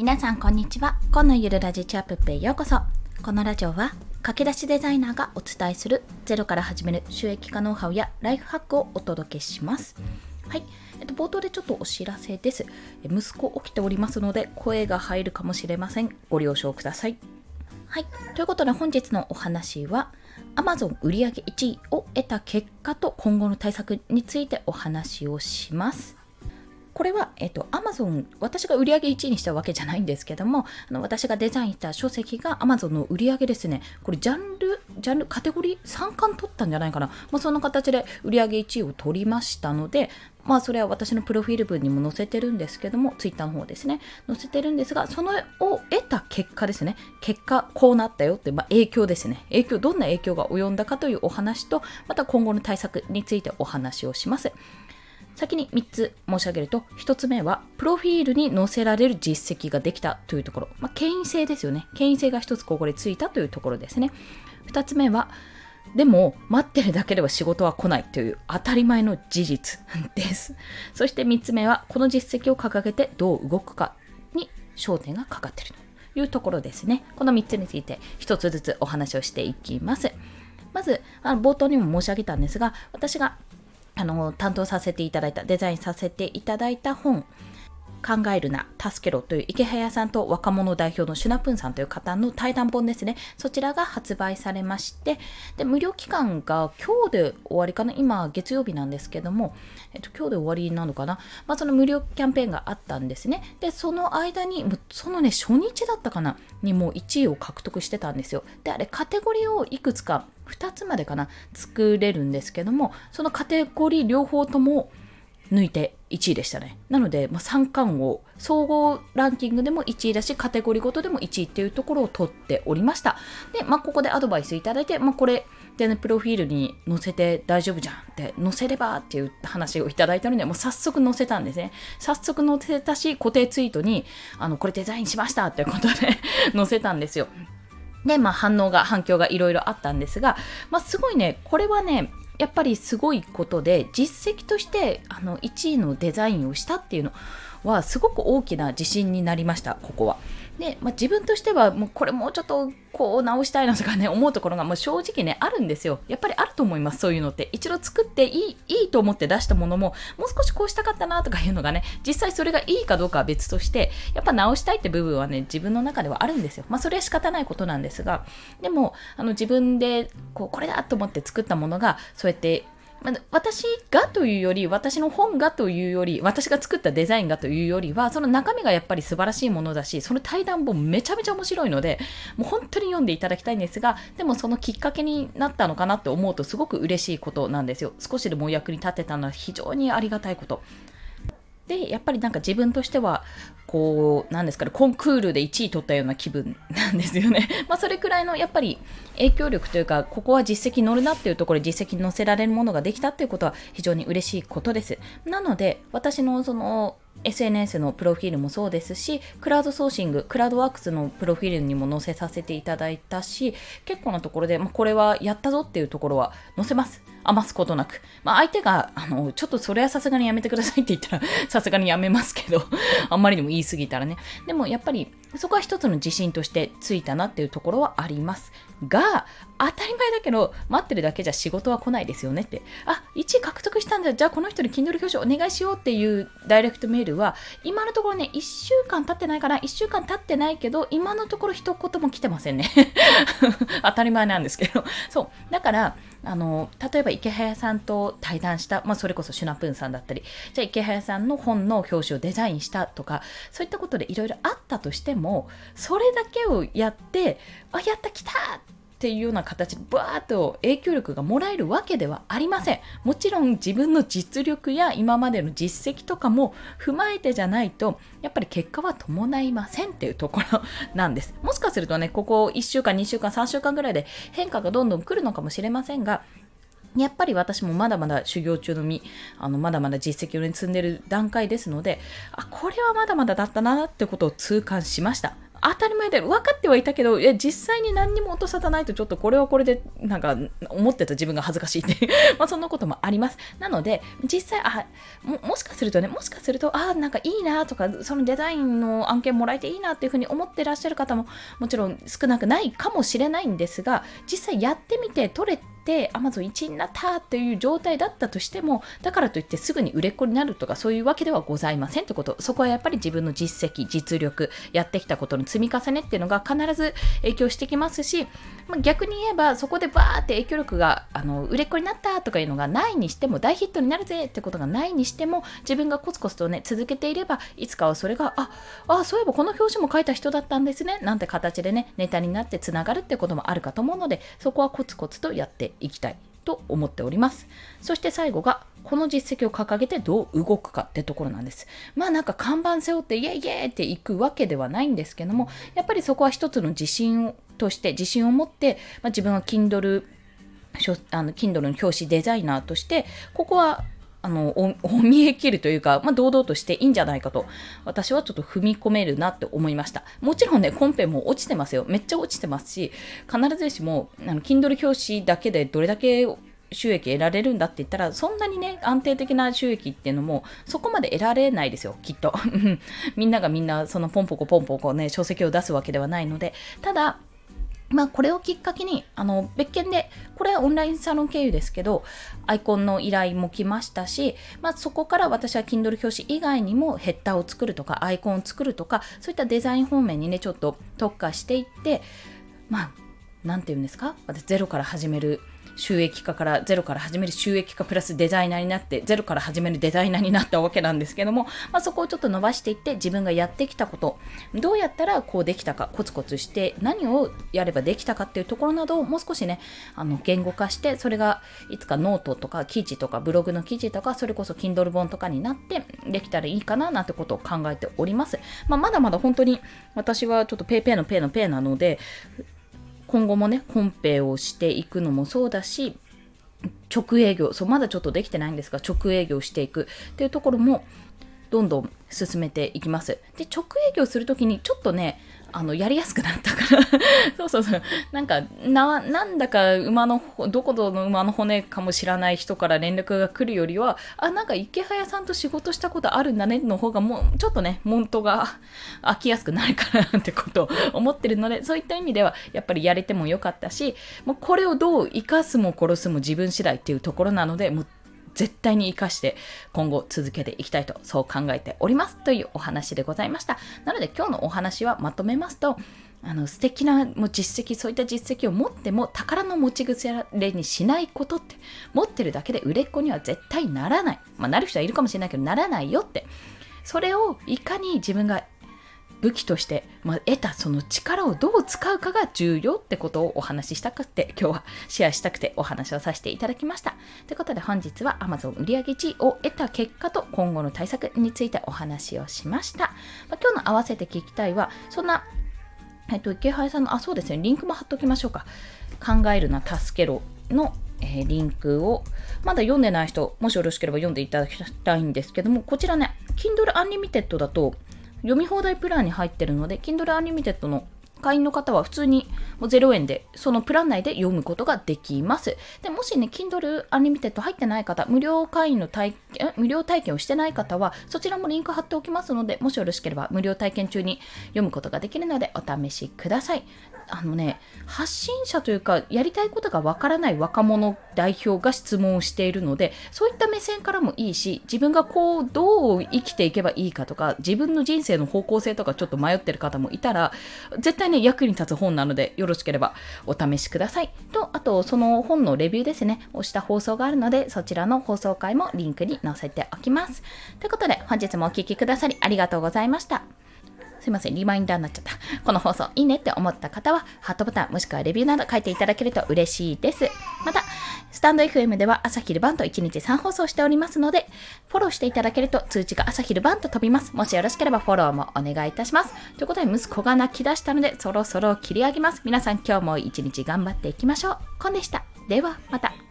皆さんこんにちは。今のゆるラジチャップペへようこそ。このラジオは駆け出しデザイナーがお伝えするゼロから始める収益化ノウハウやライフハックをお届けします。はい、えっと、冒頭でちょっとお知らせです。息子起きておりますので声が入るかもしれません。ご了承ください。はい、ということで本日のお話は Amazon 売上1位を得た結果と今後の対策についてお話をします。これは、えっと、Amazon、私が売り上げ1位にしたわけじゃないんですけども、あの私がデザインした書籍が Amazon の売り上げですね、これジャンル、ジャンル、カテゴリー3冠取ったんじゃないかな。まあ、そんな形で売り上げ1位を取りましたので、まあそれは私のプロフィール文にも載せてるんですけども、Twitter の方ですね、載せてるんですが、そのを得た結果ですね、結果こうなったよって、まあ、影響ですね、影響、どんな影響が及んだかというお話と、また今後の対策についてお話をします。先に3つ申し上げると、1つ目は、プロフィールに載せられる実績ができたというところ。まあ、権威性ですよね。権威性が1つここでついたというところですね。2つ目は、でも、待ってるだけでは仕事は来ないという当たり前の事実です。そして3つ目は、この実績を掲げてどう動くかに焦点がかかっているというところですね。この3つについて1つずつお話をしていきます。まず、あの冒頭にも申し上げたんですが、私があの担当させていただいたデザインさせていただいた本。考えるな、助けろという池早さんと若者代表のシュナプンさんという方の対談本ですね。そちらが発売されまして、で、無料期間が今日で終わりかな？今月曜日なんですけども、えっと、今日で終わりなのかな？まあ、その無料キャンペーンがあったんですね。で、その間に、そのね、初日だったかな？にもう1位を獲得してたんですよ。で、あれ、カテゴリーをいくつか、2つまでかな？作れるんですけども、そのカテゴリー両方とも抜いて1位でしたね。なので、まあ、3冠を総合ランキングでも1位だし、カテゴリーごとでも1位っていうところを取っておりました。で、まあ、ここでアドバイスいただいて、まあ、これ、でね、プロフィールに載せて大丈夫じゃんって載せればっていう話をいただいたので、もう早速載せたんですね。早速載せたし、固定ツイートに、あの、これデザインしましたってことで 載せたんですよ。で、まあ、反応が、反響がいろいろあったんですが、まあ、すごいね、これはね、やっぱりすごいことで実績としてあの1位のデザインをしたっていうのはすごく大きな自信になりましたここは。で、まあ、自分としてはもうこれもうちょっとこう直したいなとかね思うところがもう正直ねあるんですよ。やっぱりあると思いますそういうのって。一度作っていいいいと思って出したものももう少しこうしたかったなとかいうのがね実際それがいいかどうかは別としてやっぱ直したいって部分はね自分の中ではあるんですよ。まあそれは仕方ないことなんですがでもあの自分でこうこれだと思って作ったものがそうやって、私がというより、私の本がというより、私が作ったデザインがというよりは、その中身がやっぱり素晴らしいものだし、その対談本めちゃめちゃ面白いので、もう本当に読んでいただきたいんですが、でもそのきっかけになったのかなって思うとすごく嬉しいことなんですよ。少しでもお役に立てたのは非常にありがたいこと。でやっぱりなんか自分としてはこうなんですかねコンクールで1位取ったような気分なんですよね まあそれくらいのやっぱり影響力というかここは実績乗るなっていうところ実績に載せられるものができたっていうことは非常に嬉しいことですなので私のその SNS のプロフィールもそうですし、クラウドソーシング、クラウドワークスのプロフィールにも載せさせていただいたし、結構なところで、まあ、これはやったぞっていうところは載せます。余すことなく。まあ、相手が、あの、ちょっとそれはさすがにやめてくださいって言ったら、さすがにやめますけど、あんまりにも言い過ぎたらね。でもやっぱり、そこは一つの自信としてついたなっていうところはありますが、当たり前だけど、待ってるだけじゃ仕事は来ないですよねって。あ、1位獲得したんだ。じゃあこの人に Kindle 表彰お願いしようっていうダイレクトメールは、今のところね、1週間経ってないかな ?1 週間経ってないけど、今のところ一言も来てませんね。当たり前なんですけど。そう。だから、あの例えば池早さんと対談した、まあ、それこそシュナプーンさんだったりじゃあ池早さんの本の表紙をデザインしたとかそういったことでいろいろあったとしてもそれだけをやってあやった来たってていうような形でバーッと影響力がもらえるわけではありません。もちろん自分の実力や今までの実績とかも踏まえてじゃないと、やっぱり結果は伴いませんっていうところなんです。もしかするとね、ここ1週間、2週間、3週間ぐらいで変化がどんどん来るのかもしれませんが、やっぱり私もまだまだ修行中の身、あのまだまだ実績を、積んでる段階ですので、あ、これはまだまだだったなってことを痛感しました。当たり前で分かってはいたけど、いや、実際に何にも落とさないと、ちょっとこれはこれで、なんか、思ってた自分が恥ずかしいって まあ、そんなこともあります。なので、実際、あ、ももしかするとね、もしかすると、あ、なんかいいなとか、そのデザインの案件もらえていいなっていうふうに思ってらっしゃる方も、もちろん少なくないかもしれないんですが、実際やってみて取れて、て Amazon 1位になったっていう状態だったとしてもだからといってすぐに売れっ子になるとかそういうわけではございませんってこと。そこはやっぱり自分の実績実力やってきたことの積み重ねっていうのが必ず影響してきますし、まあ、逆に言えばそこでバーって影響力があの売れっ子になったとかいうのがないにしても大ヒットになるぜってことがないにしても自分がコツコツとね続けていればいつかはそれがああそういえばこの表紙も書いた人だったんですねなんて形でねネタになってつながるってこともあるかと思うのでそこはコツコツとやっていきたいと思っております。そして最後が、この実績を掲げてどう動くかってところなんです。まあなんか看板背負ってイエイイエイっていくわけではないんですけども、やっぱりそこは一つの自信として自信を持って、まあ、自分は Kindle あの Kindle の表紙デザイナーとして、ここはあの、お見え切るというか、まあ、堂々としていいんじゃないかと、私はちょっと踏み込めるなって思いました。もちろんね、コンペも落ちてますよ。めっちゃ落ちてますし、必ずしも、あの、Kindle 表紙だけでどれだけ収益得られるんだって言ったら、そんなにね、安定的な収益っていうのも、そこまで得られないですよ、きっと。みんながみんな、そのポンポコポンポコね、書籍を出すわけではないので、ただ、まあ、これをきっかけに、あの、別件で、これはオンラインサロン経由ですけど、アイコンの依頼も来ましたし、まあ、そこから私は Kindle 表紙以外にもヘッダーを作るとか、アイコンを作るとか、そういったデザイン方面にね、ちょっと特化していって、まあ、なんて言うんですか？私ゼロから始める収益化からゼロから始める収益化プラスデザイナーになってゼロから始めるデザイナーになったわけなんですけども、まあ、そこをちょっと伸ばしていって自分がやってきたことどうやったらこうできたかコツコツして何をやればできたかっていうところなどをもう少しねあの言語化してそれがいつかノートとか記事とかブログの記事とかそれこそ Kindle 本とかになってできたらいいかななんてことを考えております、まあ、まだまだ本当に私はちょっと PayPay の Pay の Pay なので今後もね、コンペをしていくのもそうだし、直営業、そう、まだちょっとできてないんですが、直営業していくっていうところも、どんどん進めていきます。で、直営業するときに、ちょっとね、あの、やりやすくなったから そうそうそう。なんか、な、なんだか馬の、どこの馬の骨かも知らない人から連絡が来るよりは、あ、なんか池早さんと仕事したことあるんだねの方がもう、ちょっとね、モントが 飽きやすくなるからなってことを 思ってるので、そういった意味では、やっぱりやれてもよかったし、もうこれをどう生かすも殺すも自分次第っていうところなので、もう絶対に活かして今後続けていきたいとそう考えておりますというお話でございました。なので今日のお話はまとめますと、あの素敵なもう実績、そういった実績を持っても宝の持ち腐れにしないことって、持ってるだけで売れっ子には絶対ならない。まあ、なる人はいるかもしれないけど、ならないよって。それをいかに自分が武器として、まあ、得たその力をどう使うかが重要ってことをお話ししたくて、今日はシェアしたくてお話をさせていただきました。ということで本日は Amazon 売上1位を得た結果と今後の対策についてお話をしました。まあ、今日の合わせて聞きたいは、そんな、えっと、池原さんの、あ、そうですね、リンクも貼っときましょうか。考えるな、助けろのえ、リンクを、まだ読んでない人、もしよろしければ読んでいただきたいんですけども、こちらね、Kindle Unlimited だと、読み放題プランに入ってるので、Kindle Unlimited の会員の方は普通にもう0円で、そのプラン内で読むことができます。でもしね、Kindle Unlimited 入ってない方、無料会員の体験無料体験をしてない方は、そちらもリンク貼っておきますので、もしよろしければ無料体験中に読むことができるので、お試しください。あのね、発信者というか、やりたいことがわからない若者代表が質問をしているので、そういった目線からもいいし、自分がこう、どう生きていけばいいかとか、自分の人生の方向性とかちょっと迷ってる方もいたら、絶対ね、役に立つ本なので、よろしければお試しください。と、あと、その本のレビューですね、をした放送があるので、そちらの放送回もリンクに載せておきます。ということで、本日もお聴きくださりありがとうございました。すいません、リマインダーになっちゃった。この放送いいねって思った方は、ハートボタンもしくはレビューなど書いていただけると嬉しいです。また、スタンド FM では朝昼晩と1日3放送しておりますので、フォローしていただけると通知が朝昼晩と飛びます。もしよろしければフォローもお願いいたします。ということで、息子が泣き出したので、そろそろ切り上げます。皆さん今日も一日頑張っていきましょう。コンでした。では、また。